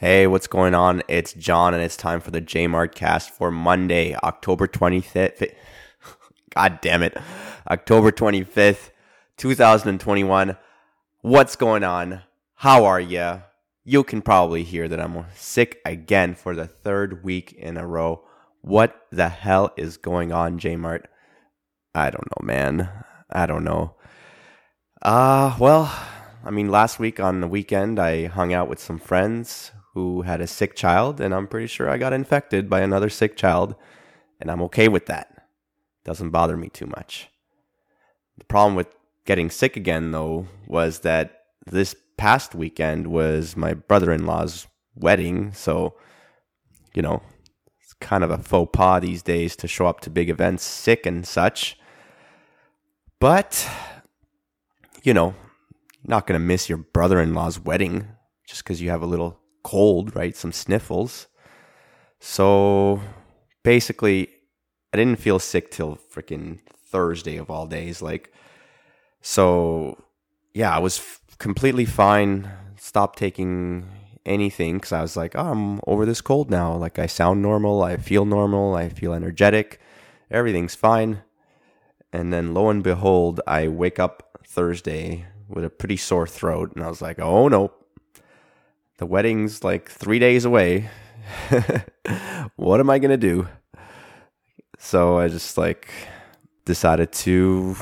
Hey, what's going on? It's John, and it's time for the J Mart cast for Monday, October 25th. God damn it. October 25th, 2021. What's going on? How are you? You can probably hear that I'm sick again for the third week in a row. What the hell is going on, J Mart? I don't know, man. I don't know. Uh, well, I mean, last week on the weekend, I hung out with some friends who had a sick child, and I'm pretty sure I got infected by another sick child, and I'm okay with that. Doesn't bother me too much. The problem with getting sick again, though, was that this past weekend was my brother in law's wedding, so, you know, it's kind of a faux pas these days to show up to big events sick and such. But, you know, not going to miss your brother in law's wedding just because you have a little cold, right? Some sniffles. So basically, I didn't feel sick till freaking Thursday of all days. Like, so yeah, I was f- completely fine. Stopped taking anything because I was like, oh, I'm over this cold now. Like, I sound normal. I feel normal. I feel energetic. Everything's fine. And then lo and behold, I wake up Thursday with a pretty sore throat. And I was like, oh no, the wedding's like three days away. what am I going to do? So I just like decided to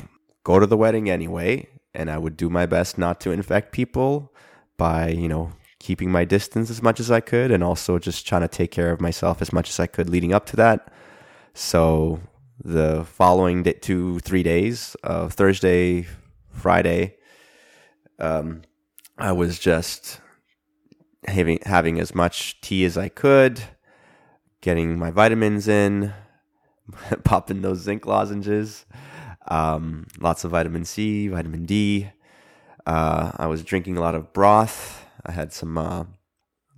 go to the wedding anyway. And I would do my best not to infect people by, you know, keeping my distance as much as I could and also just trying to take care of myself as much as I could leading up to that. So the following day, two, three days of Thursday, Friday, um, I was just having having as much tea as I could, getting my vitamins in, popping those zinc lozenges, um, lots of vitamin C, vitamin D. Uh, I was drinking a lot of broth. I had some uh,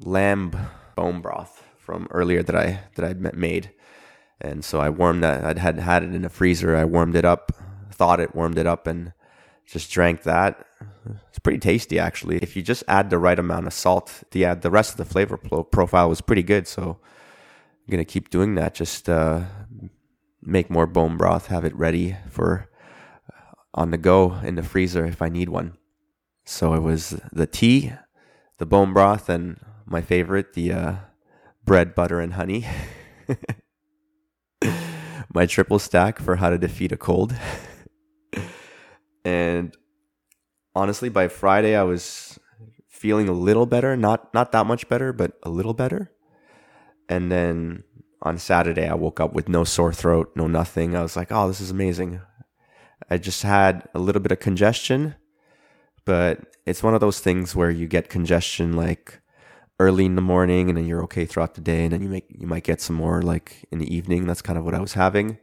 lamb bone broth from earlier that I that I made, and so I warmed that. I'd had had it in the freezer. I warmed it up, thawed it, warmed it up, and just drank that. It's pretty tasty actually. If you just add the right amount of salt, the uh, the rest of the flavor profile was pretty good. So I'm gonna keep doing that. Just uh, make more bone broth, have it ready for uh, on the go in the freezer if I need one. So it was the tea, the bone broth, and my favorite, the uh, bread, butter, and honey. my triple stack for how to defeat a cold. and honestly, by Friday, I was feeling a little better, not not that much better, but a little better. And then on Saturday, I woke up with no sore throat, no nothing. I was like, "Oh, this is amazing." I just had a little bit of congestion, but it's one of those things where you get congestion like early in the morning, and then you're okay throughout the day, and then you make you might get some more like in the evening. That's kind of what I was having.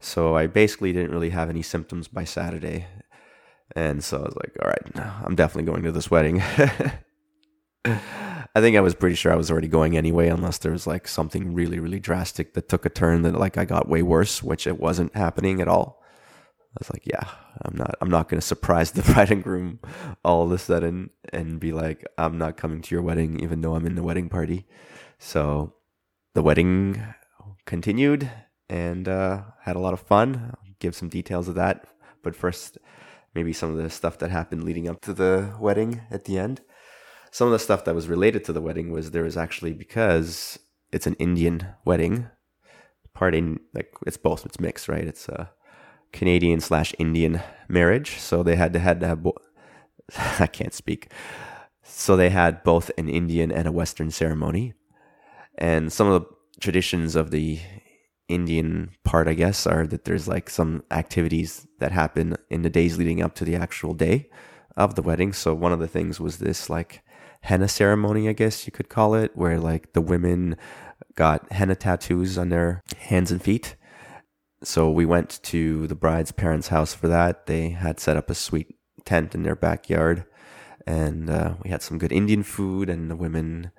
So I basically didn't really have any symptoms by Saturday. And so I was like, all right, I'm definitely going to this wedding. I think I was pretty sure I was already going anyway, unless there was like something really, really drastic that took a turn that like I got way worse, which it wasn't happening at all. I was like, yeah, I'm not, I'm not going to surprise the bride and groom all of a sudden and be like, I'm not coming to your wedding, even though I'm in the wedding party. So the wedding continued and uh, had a lot of fun. I'll give some details of that. But first, maybe some of the stuff that happened leading up to the wedding at the end. Some of the stuff that was related to the wedding was there was actually because it's an Indian wedding, part in like it's both, it's mixed, right? It's a Canadian slash Indian marriage, so they had to had to have. Bo- I can't speak. So they had both an Indian and a Western ceremony, and some of the traditions of the Indian part, I guess, are that there's like some activities that happen in the days leading up to the actual day of the wedding. So one of the things was this like henna ceremony, I guess you could call it, where like the women got henna tattoos on their hands and feet. So we went to the bride's parents' house for that. They had set up a sweet tent in their backyard, and uh, we had some good Indian food, and the women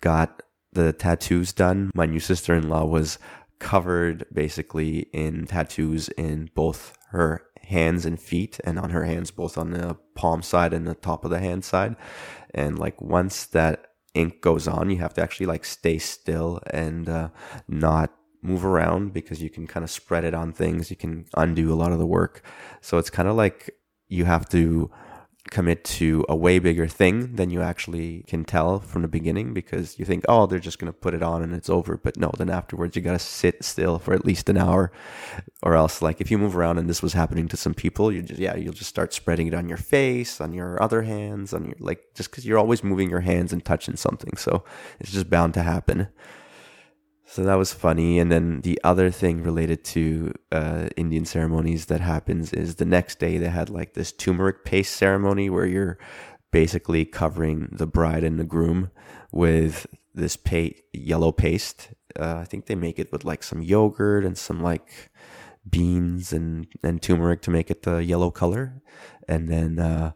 got the tattoos done. My new sister in law was covered basically in tattoos in both her hands and feet and on her hands both on the palm side and the top of the hand side and like once that ink goes on, you have to actually like stay still and uh, not move around because you can kind of spread it on things. You can undo a lot of the work. So it's kind of like you have to commit to a way bigger thing than you actually can tell from the beginning because you think, oh, they're just going to put it on and it's over. But no, then afterwards you got to sit still for at least an hour or else like if you move around and this was happening to some people, you just, yeah, you'll just start spreading it on your face, on your other hands, on your, like, just cause you're always moving your hands and touching something. So it's just bound to happen. So that was funny. And then the other thing related to uh, Indian ceremonies that happens is the next day they had like this turmeric paste ceremony where you're basically covering the bride and the groom with this pa- yellow paste. Uh, I think they make it with like some yogurt and some like beans and, and turmeric to make it the yellow color. And then uh,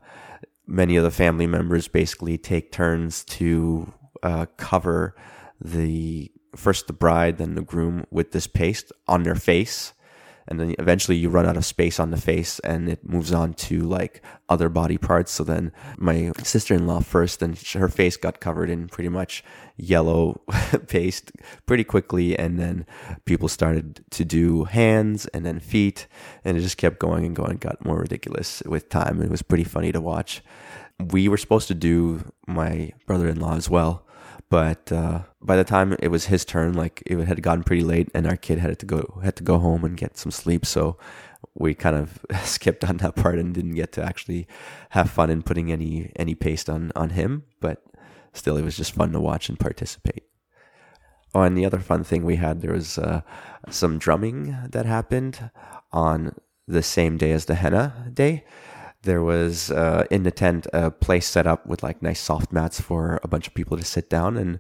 many of the family members basically take turns to uh, cover the first the bride, then the groom with this paste on their face. And then eventually you run out of space on the face and it moves on to like other body parts. So then my sister in law first, and her face got covered in pretty much yellow paste pretty quickly. And then people started to do hands and then feet. And it just kept going and going, got more ridiculous with time. It was pretty funny to watch. We were supposed to do my brother in law as well but uh, by the time it was his turn, like it had gotten pretty late, and our kid had to go had to go home and get some sleep. So we kind of skipped on that part and didn't get to actually have fun in putting any any paste on on him. But still, it was just fun to watch and participate. Oh, and the other fun thing we had there was uh, some drumming that happened on the same day as the henna day there was uh, in the tent a place set up with like nice soft mats for a bunch of people to sit down and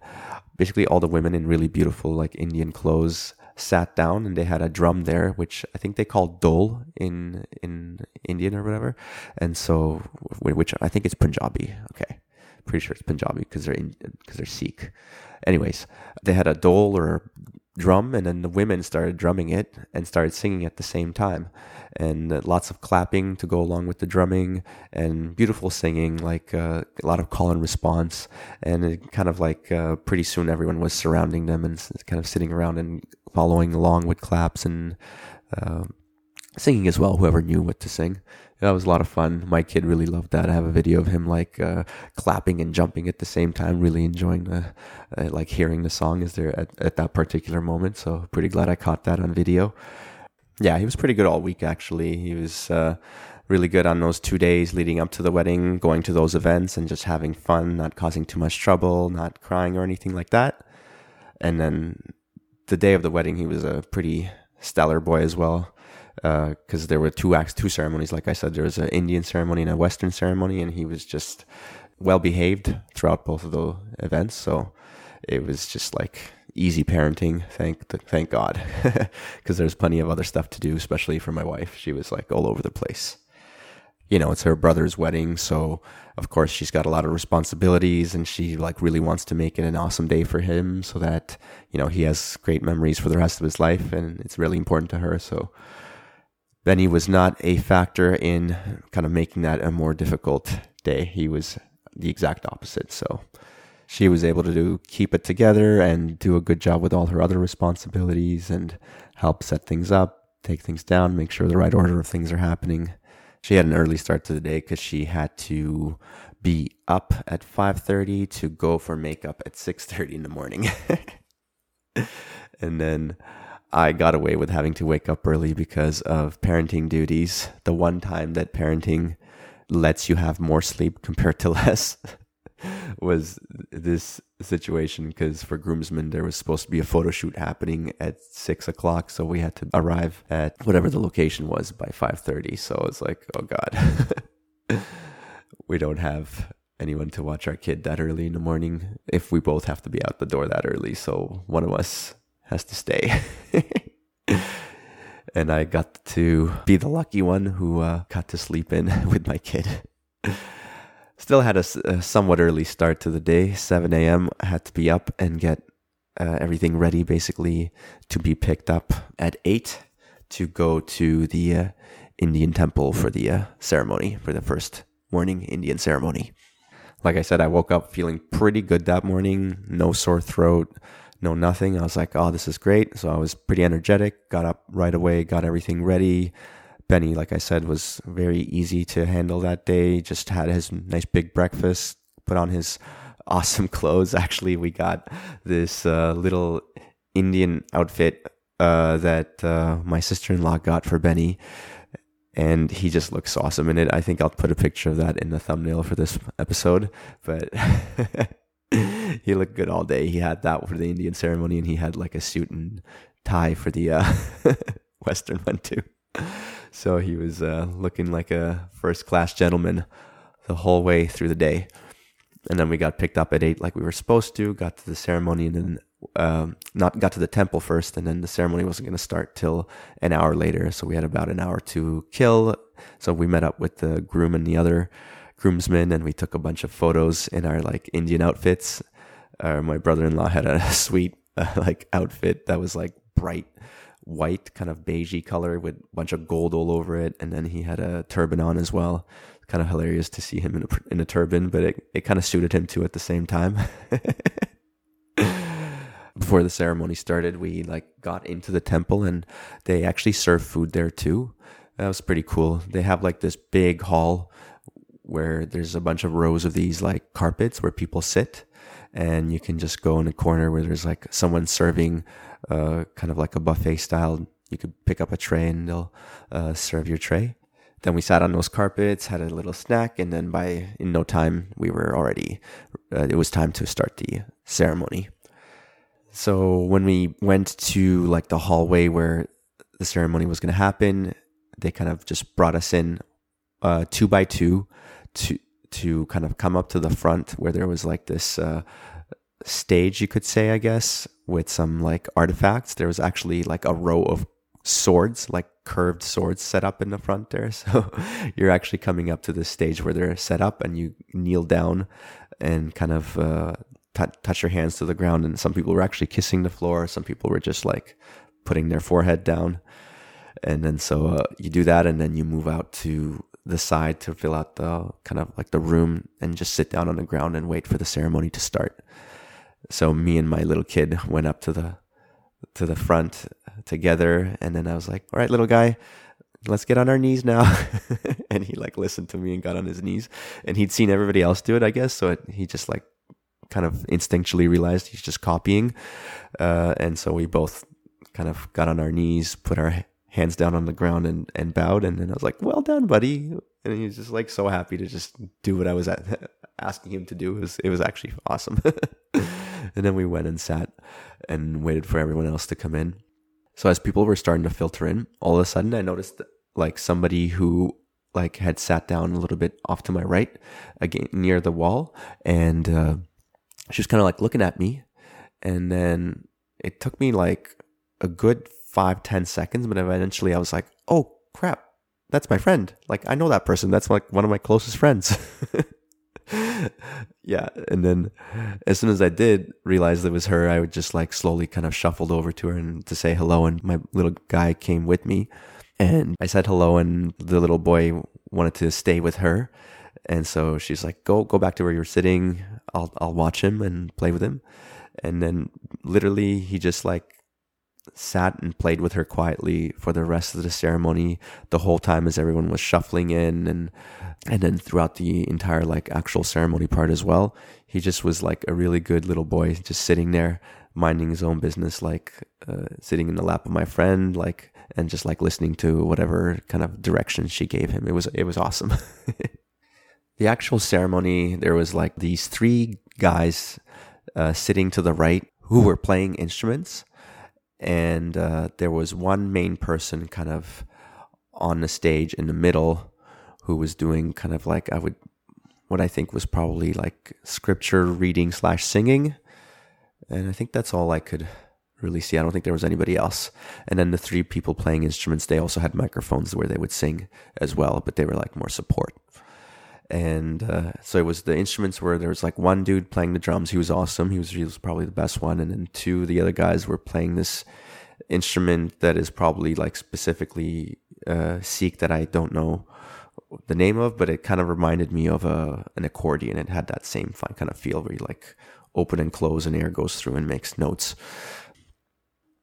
basically all the women in really beautiful like indian clothes sat down and they had a drum there which i think they call dhol in in indian or whatever and so which i think it's punjabi okay. Pretty sure it's punjabi because they're because they're sikh. Anyways they had a dhol or drum and then the women started drumming it and started singing at the same time. And uh, lots of clapping to go along with the drumming and beautiful singing like uh, a lot of call and response. And it kind of like uh, pretty soon everyone was surrounding them and kind of sitting around and following along with claps and uh, singing as well whoever knew what to sing that was a lot of fun. My kid really loved that. I have a video of him like uh, clapping and jumping at the same time, really enjoying the uh, like hearing the song as there at, at that particular moment. So pretty glad I caught that on video. Yeah, he was pretty good all week actually. He was uh, really good on those two days leading up to the wedding, going to those events and just having fun, not causing too much trouble, not crying or anything like that. And then the day of the wedding, he was a pretty stellar boy as well because uh, there were two acts, two ceremonies. Like I said, there was an Indian ceremony and a Western ceremony, and he was just well behaved throughout both of the events. So it was just like easy parenting. Thank thank God, because there's plenty of other stuff to do, especially for my wife. She was like all over the place. You know, it's her brother's wedding, so of course she's got a lot of responsibilities, and she like really wants to make it an awesome day for him, so that you know he has great memories for the rest of his life, and it's really important to her. So Benny was not a factor in kind of making that a more difficult day. He was the exact opposite. So she was able to do, keep it together and do a good job with all her other responsibilities and help set things up, take things down, make sure the right order of things are happening. She had an early start to the day because she had to be up at 5.30 to go for makeup at 6.30 in the morning. and then I got away with having to wake up early because of parenting duties. The one time that parenting lets you have more sleep compared to less was this situation because for groomsmen there was supposed to be a photo shoot happening at six o'clock so we had to arrive at whatever the location was by 5.30 so it's like oh god we don't have anyone to watch our kid that early in the morning if we both have to be out the door that early so one of us has to stay. and I got to be the lucky one who uh, got to sleep in with my kid. Still had a, a, somewhat early start to the day. 7 a.m. Had to be up and get uh, everything ready, basically, to be picked up at 8 to go to the uh, Indian temple for the uh, ceremony, for the first morning Indian ceremony. like I said, I woke up feeling pretty good that morning. No sore throat, no nothing. I was like, oh, this is great. So I was pretty energetic. Got up right away, got everything ready. Benny, like I said, was very easy to handle that day. Just had his nice big breakfast, put on his awesome clothes. Actually, we got this uh, little Indian outfit uh, that uh, my sister in law got for Benny and he just looks awesome in it. I think I'll put a picture of that in the thumbnail for this episode. But he looked good all day. He had that for the Indian ceremony, and he had like a suit and tie for the uh, Western one too. So he was uh, looking like a first class gentleman the whole way through the day. And then we got picked up at eight, like we were supposed to. Got to the ceremony, and then um, not got to the temple first, and then the ceremony wasn't going to start till an hour later. So we had about an hour to kill. So we met up with the groom and the other groomsmen, and we took a bunch of photos in our like Indian outfits. Uh, my brother-in-law had a sweet uh, like outfit that was like bright white, kind of beigey color with a bunch of gold all over it, and then he had a turban on as well. Kind of hilarious to see him in a, in a turban, but it, it kind of suited him too at the same time. before the ceremony started, we like got into the temple and they actually serve food there too. That was pretty cool. They have like this big hall where there's a bunch of rows of these like carpets where people sit and you can just go in a corner where there's like someone serving uh, kind of like a buffet style. You could pick up a tray and they'll uh, serve your tray. Then we sat on those carpets, had a little snack, and then by in no time we were already. Uh, it was time to start the ceremony. So when we went to like the hallway where the ceremony was going to happen, they kind of just brought us in uh, two by two to to kind of come up to the front where there was like this uh, stage, you could say, I guess, with some like artifacts. There was actually like a row of swords, like curved swords set up in the front there. So you're actually coming up to the stage where they're set up and you kneel down and kind of uh, touch your hands to the ground. And some people were actually kissing the floor. Some people were just like putting their forehead down. And then so uh, you do that, and then you move out to the side to fill out the kind of like the room and just sit down on the ground and wait for the ceremony to start. So me and my little kid went up to the to the front together, and then I was like, "All right, little guy." let's get on our knees now and he like listened to me and got on his knees and he'd seen everybody else do it i guess so it, he just like kind of instinctually realized he's just copying. Uh, and so we both kind of got on our knees, put our hands down on the ground and, and bowed. And then I was like, well done, buddy. And he was just like so happy to just do what I was at, asking him to do. It was, it was actually awesome. and then we went and sat and waited for everyone else to come in. So as people were starting to filter in, all of a sudden I noticed like somebody who like had sat down a little bit off to my right again near the wall and uh, she was kind of like looking at me and then it took me like a good five ten seconds but eventually i was like oh crap that's my friend. Like i know that person. That's like one of my closest friends. Yeah and then as soon as i did realize it was her i would just like slowly kind of shuffled over to her and to say hello and my little guy came with me. And i said hello and the little boy wanted to stay with her. And so she's like, "Go, go back to where you're sitting. I'll, I'll watch him and play with him." And then literally, he just like sat and played with her quietly for the rest of the ceremony. The whole time as everyone was shuffling in and and then throughout the entire like actual ceremony part as well he just was like a really good little boy just sitting there minding his own business like uh, sitting in the lap of my friend like and just like listening to whatever kind of direction she gave him. It was it was awesome. The actual ceremony, there was like these three guys uh, sitting to the right who were playing instruments, and uh, there was one main person kind of on the stage in the middle who was doing kind of like I would what I think was probably like scripture reading slash singing, and I think that's all I could really see. I don't think there was anybody else. And then the three people playing instruments, they also had microphones where they would sing as well, but they were like more support and uh, so it was the instruments where there was like one dude playing the drums. He was awesome. He was he was probably the best one, and then two the other guys were playing this instrument that is probably like specifically uh, Sikh that I don't know the name of, but it kind of reminded me of a an accordion. It had that same kind of feel where you like open and close and air goes through and makes notes.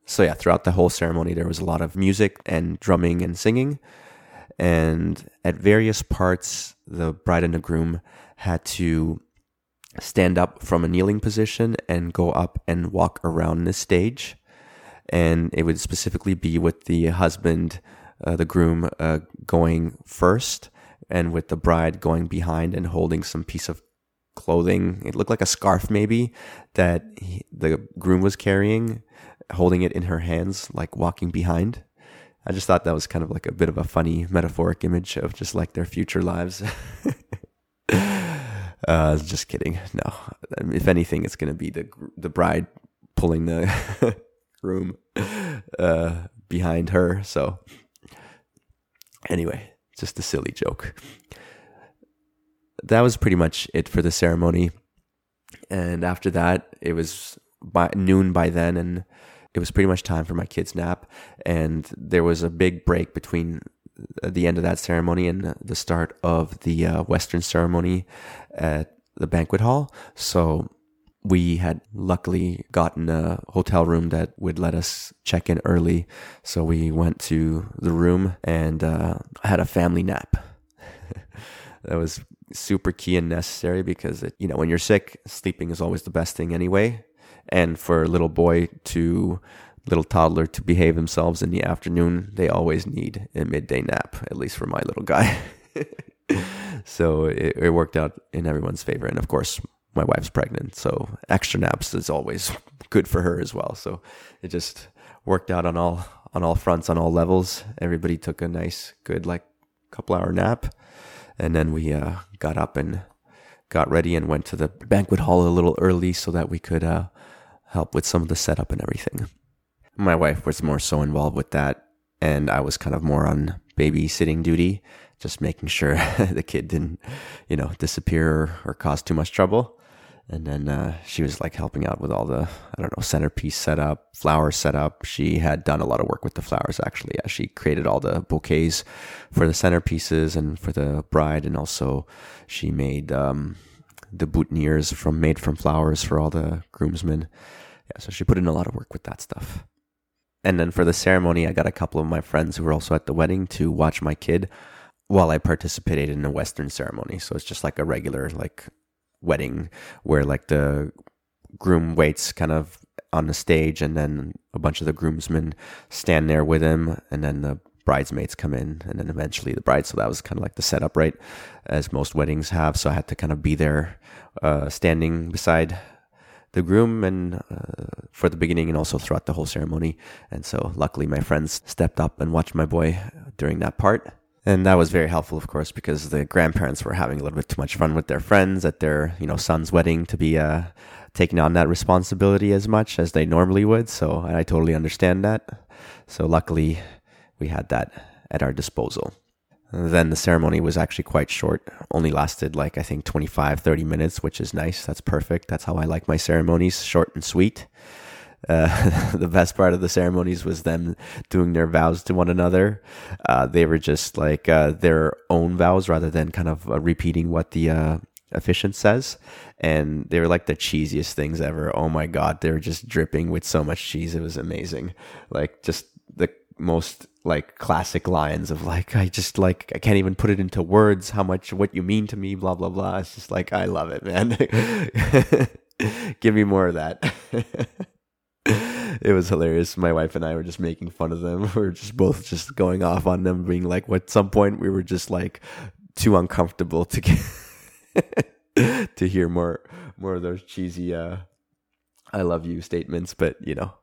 So yeah, throughout the whole ceremony there was a lot of music and drumming and singing. And at various parts the bride and the groom had to stand up from a kneeling position and go up and walk around the stage. And it would specifically be with the husband, uh, the groom, uh, going first, and with the bride going behind and holding some piece of clothing. It looked like a scarf, maybe, that he, the groom was carrying, holding it in her hands, like walking behind. I just thought that was kind of like a bit of a funny metaphoric image of just like their future lives. Uh, just kidding. No, if anything, it's going to be the the bride pulling the groom uh, behind her. So, anyway, just a silly joke. That was pretty much it for the ceremony. And after that, it was by noon by then, and it was pretty much time for my kids' nap. And there was a big break between the end of that ceremony and the start of the uh, Western ceremony at the banquet hall. So we had luckily gotten a hotel room that would let us check in early. So we went to the room and uh, had a family nap. that was super key and necessary because it, you know when you're sick, sleeping is always the best thing anyway. And for a little boy to little toddler to behave themselves in the afternoon, they always need a midday nap, at least for my little guy. so it, it, worked out in everyone's favor. And of course, my wife's pregnant, so extra naps is always good for her as well. So it just worked out on all on all fronts, on all levels. Everybody took a nice, good, like couple hour nap, and then we uh, got up and got ready and went to the banquet hall a little early so that we could uh, help with some of the setup and everything. My wife was more so involved with that, and I was kind of more on babysitting duty just making sure the kid didn't, you know, disappear or, cause too much trouble. And then uh, she was like helping out with all the, I don't know, centerpiece setup, flower setup. She had done a lot of work with the flowers actually. Yeah, she created all the bouquets for the centerpieces and for the bride. And also she made um, the boutonnieres from made from flowers for all the groomsmen. Yeah, so she put in a lot of work with that stuff. And then for the ceremony, I got a couple of my friends who were also at the wedding to watch my kid while I participated in a Western ceremony. So it's just like a regular like wedding where like the groom waits kind of on the stage and then a bunch of the groomsmen stand there with him and then the bridesmaids come in and then eventually the bride. So that was kind of like the setup, right? As most weddings have. So I had to kind of be there, uh, standing beside the groom and uh, for the beginning and also throughout the whole ceremony. And so luckily my friends stepped up and watched my boy during that part. And that was very helpful, of course, because the grandparents were having a little bit too much fun with their friends at their, you know, son's wedding to be uh, taking on that responsibility as much as they normally would. So I totally understand that. So luckily, we had that at our disposal. then the ceremony was actually quite short, only lasted like I think 25, 30 minutes, which is nice. That's perfect. That's how I like my ceremonies, short and sweet. Uh, the best part of the ceremonies was them doing their vows to one another. Uh, they were just like uh, their own vows rather than kind of uh, repeating what the uh, officiant says. And they were like the cheesiest things ever. Oh my God. They were just dripping with so much cheese. It was amazing. Like just the most like classic lines of like, I just like, I can't even put it into words how much, what you mean to me, blah, blah, blah. It's just like, I love it, man. Give me more of that. it was hilarious. My wife and I were just making fun of them. we are just both just going off on them, being like, what, "At some point, we were just like too uncomfortable to get to hear more more of those cheesy uh, "I love you" statements." But you know,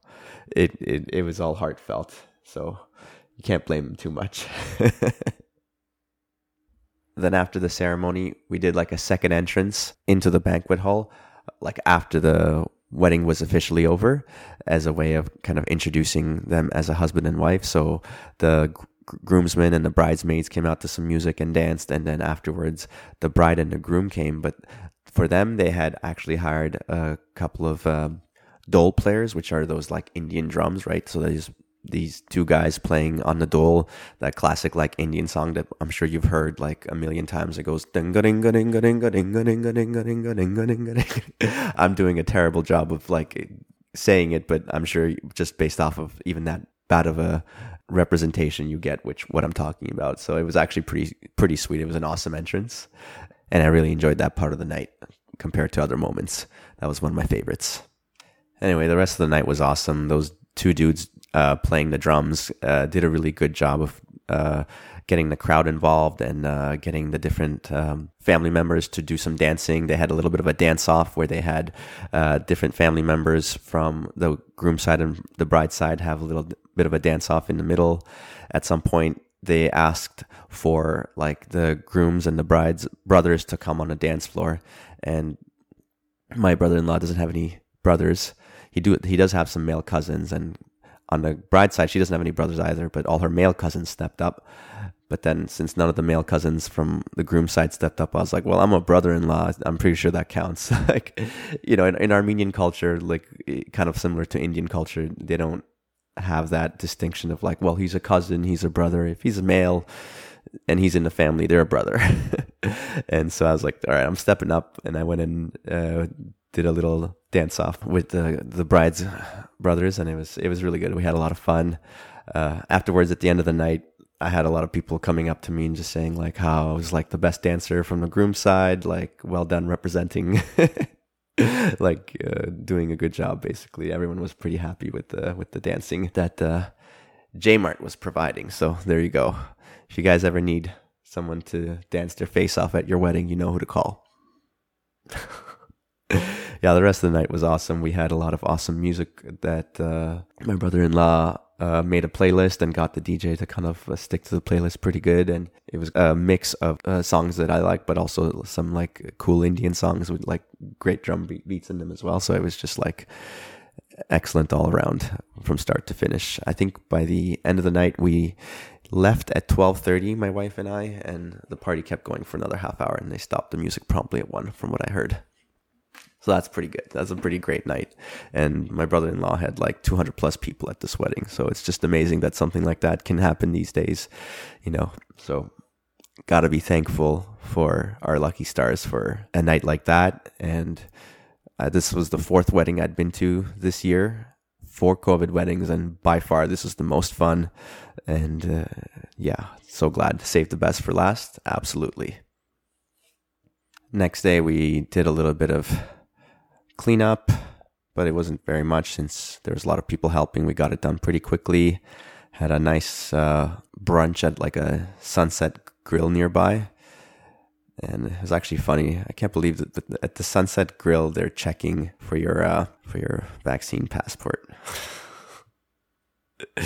it it it was all heartfelt, so you can't blame them too much. then after the ceremony, we did like a second entrance into the banquet hall, like after the wedding was officially over as a way of kind of introducing them as a husband and wife. So the groomsmen and the bridesmaids came out to some music and danced, and then afterwards the bride and the groom came. But for them, they had actually hired a couple of um, dhol players, which are those like Indian drums, right? So these these two guys playing on the dhol, that classic like Indian song that I'm sure you've heard like a million times. It goes ding ding ding ding ding ding ding ding ding ding ding ding. I'm doing a terrible job of like saying it, but I'm sure just based off of even that bad of a representation you get which what I'm talking about. So it was actually pretty pretty sweet. It was an awesome entrance. And I really enjoyed that part of the night compared to other moments. That was one of my favorites. Anyway, the rest of the night was awesome. Those two dudes uh, playing the drums uh, did a really good job of uh, getting the crowd involved and uh, getting the different um, family members to do some dancing. They had a little bit of a dance off where they had uh, different family members from the groom side and the bride side have a little bit of a dance off in the middle. At some point, they asked for like the grooms and the bride's brothers to come on the dance floor, and my brother-in-law doesn't have any brothers. He do he does have some male cousins, and on the bride side, she doesn't have any brothers either. But all her male cousins stepped up. But then, since none of the male cousins from the groom side stepped up, I was like, "Well, I'm a brother-in-law. I'm pretty sure that counts." like, you know, in, in Armenian culture, like kind of similar to Indian culture, they don't have that distinction of like, well, he's a cousin, he's a brother. If he's a male and he's in the family, they're a brother. and so I was like, all right, I'm stepping up, and I went and uh, did a little dance off with the the bride's brothers, and it was it was really good. We had a lot of fun. Uh, afterwards, at the end of the night, I had a lot of people coming up to me and just saying like how I was like the best dancer from the groom side, like well done representing like uh, doing a good job. Basically, everyone was pretty happy with the with the dancing that uh, Jmart was providing. So there you go. If you guys ever need someone to dance their face off at your wedding, you know who to call. yeah, the rest of the night was awesome. We had a lot of awesome music that uh, my brother-in-law uh, made a playlist and got the DJ to kind of uh, stick to the playlist pretty good. And it was a mix of uh, songs that I like, but also some like cool Indian songs with like great drum beats in them as well. So it was just like excellent all around from start to finish. I think by the end of the night, we left at 12.30 my wife and i and the party kept going for another half hour and they stopped the music promptly at one from what i heard so that's pretty good. That's a pretty great night. And my brother in law had like 200 plus people at this wedding. So it's just amazing that something like that can happen these days, you know. So got to be thankful for our lucky stars for a night like that. And uh, this was the fourth wedding I'd been to this year, four COVID weddings. And by far, this was the most fun. And uh, yeah, so glad to save the best for last. Absolutely. Next day, we did a little bit of cleanup, but it wasn't very much since there was a lot of people helping. We got it done pretty quickly. Had a nice uh, brunch at like a sunset grill nearby. And it was actually funny. I can't believe that at the Sunset Grill they're checking for your uh, for your vaccine passport.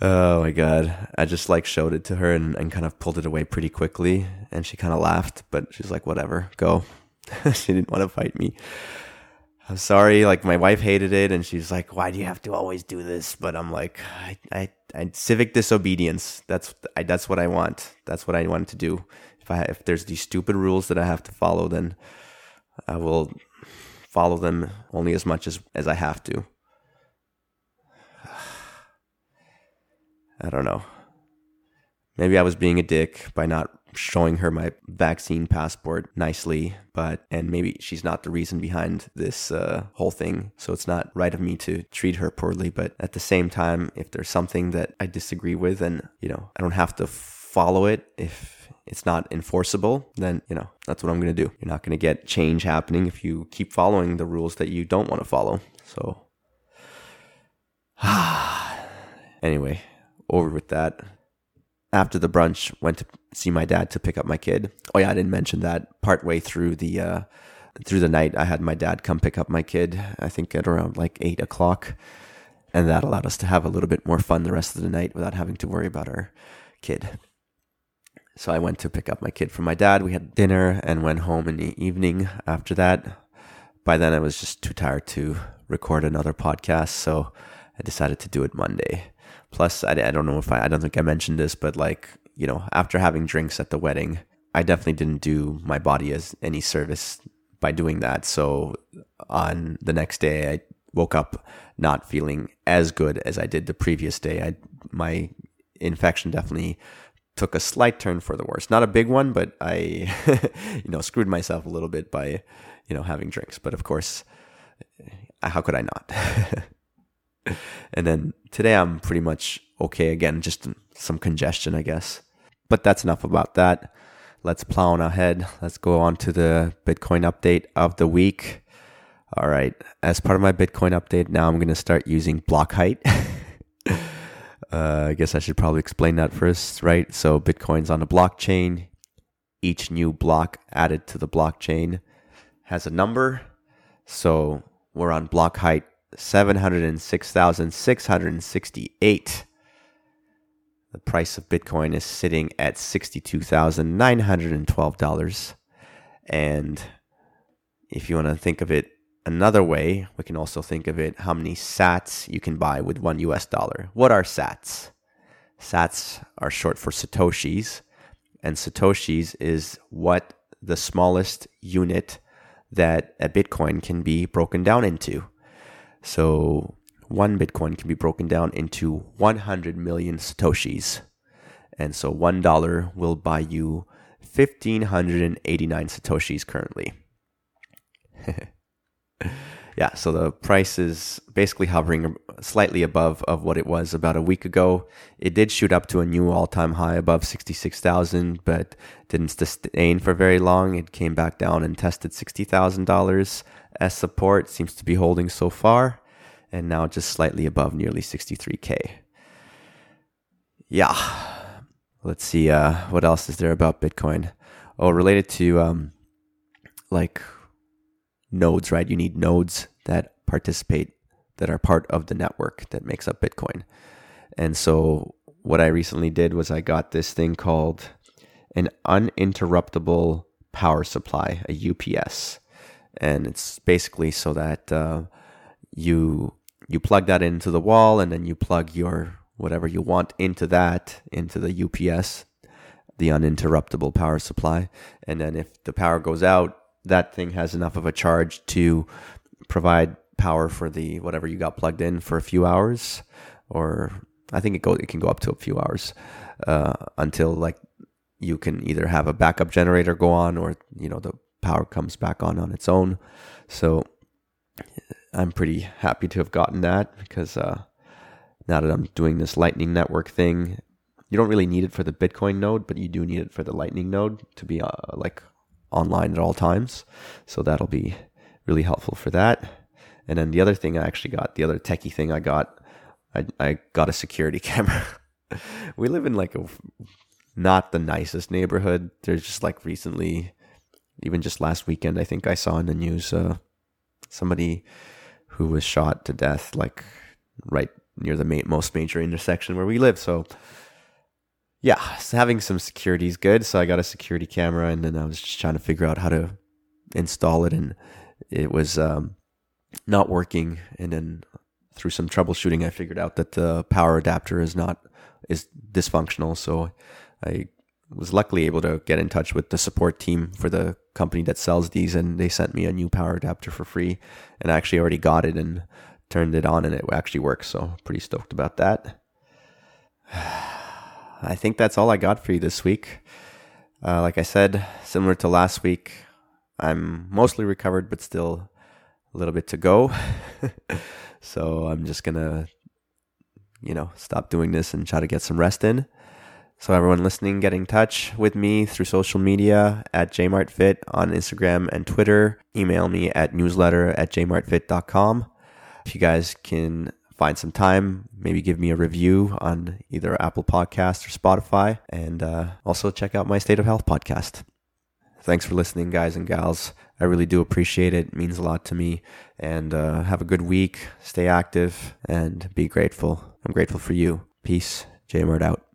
oh my god! I just like showed it to her and, and kind of pulled it away pretty quickly, and she kind of laughed, but she's like, "Whatever, go." she didn't want to fight me. I'm sorry. Like my wife hated it, and she's like, "Why do you have to always do this?" But I'm like, I, I, I civic disobedience. That's, I, that's what I want. That's what I want to do. If I, if there's these stupid rules that I have to follow, then I will follow them only as much as as I have to. I don't know. Maybe I was being a dick by not showing her my vaccine passport nicely, but and maybe she's not the reason behind this uh, whole thing. So it's not right of me to treat her poorly. But at the same time, if there's something that I disagree with, and you know, I don't have to follow it if it's not enforceable, then you know that's what I'm going to do. You're not going to get change happening if you keep following the rules that you don't want to follow. So, anyway, over with that after the brunch, went to see my dad to pick up my kid. Oh yeah, I didn't mention that. Partway through the uh, through the night, I had my dad come pick up my kid. I think at around like eight o'clock, and that allowed us to have a little bit more fun the rest of the night without having to worry about our kid. So I went to pick up my kid from my dad. We had dinner and went home in the evening after that. By then, I was just too tired to record another podcast, so I decided to do it Monday. Plus, I, I don't know if I, I don't think I mentioned this, but like, you know, after having drinks at the wedding, I definitely didn't do my body as any service by doing that. So on the next day, I woke up not feeling as good as I did the previous day. I my infection definitely took a slight turn for the worse. Not a big one, but I you know screwed myself a little bit by you know having drinks. But of course, how could I not? and then today I'm pretty much okay again, just some congestion, I guess. But that's enough about that. Let's plow on ahead. Let's go on to the Bitcoin update of the week. All right. As part of my Bitcoin update, now I'm going to start using block height. uh, I guess I should probably explain that first, right? So Bitcoin's on a blockchain. Each new block added to the blockchain has a number. So we're on block height 706,668. The price of Bitcoin is sitting at $62,912. And if you want to think of it another way, we can also think of it how many sats you can buy with one US dollar. What are sats? Sats are short for Satoshis, and Satoshis is what the smallest unit that a Bitcoin can be broken down into. So one Bitcoin can be broken down into 100 million Satoshis. And so $1 will buy you 1,589 Satoshis currently. yeah, so the price is basically hovering slightly above of what it was about a week ago. It did shoot up to a new all-time high above 66,000, but didn't sustain for very long. It came back down and tested $60,000 as support. Seems to be holding so far and now just slightly above nearly 63k. Yeah. Let's see uh, what else is there about Bitcoin. Oh, related to um, like nodes, right? You need nodes that participate that are part of the network that makes up Bitcoin. And so what I recently did was I got this thing called an uninterruptible power supply, a UPS. And it's basically so that uh, you you plug that into the wall and then you plug your whatever you want into that into the UPS the uninterruptible power supply. And then if the power goes out that thing has enough of a charge to provide power for the whatever you got plugged in for a few hours or I think it go it can go up to a few hours uh, until like you can either have a backup generator go on or you know the power comes back on on its own so I'm pretty happy to have gotten that because uh, now that I'm doing this Lightning Network thing, you don't really need it for the Bitcoin node, but you do need it for the Lightning node to be uh, like online at all times. So that'll be really helpful for that. And then the other thing I actually got, the other techie thing I got, I, I got a security camera. we live in like a not the nicest neighborhood. There's just like recently, even just last weekend, I think I saw in the news uh, somebody who was shot to death, like right near the ma- most major intersection where we live. So, yeah, so having some security is good. So I got a security camera, and then I was just trying to figure out how to install it, and it was um, not working. And then through some troubleshooting, I figured out that the power adapter is not is dysfunctional. So I was luckily able to get in touch with the support team for the company that sells these, and they sent me a new power adapter for free. And I actually already got it and turned it on, and it actually works. So pretty stoked about that. I think that's all I got for you this week. Uh, like I said, similar to last week, I'm mostly recovered, but still a little bit to go. so I'm just gonna, you know, stop doing this and try to get some rest in. So everyone listening, get in touch with me through social media at jmartfit on Instagram and Twitter. Email me at newsletter at jmartfit.com. If you guys can find some time, maybe give me a review on either Apple Podcast or Spotify, and uh, also check out my State of Health podcast. Thanks for listening, guys and gals. I really do appreciate it. It means a lot to me. And uh, have a good week. Stay active and be grateful. I'm grateful for you. Peace. Jmart out.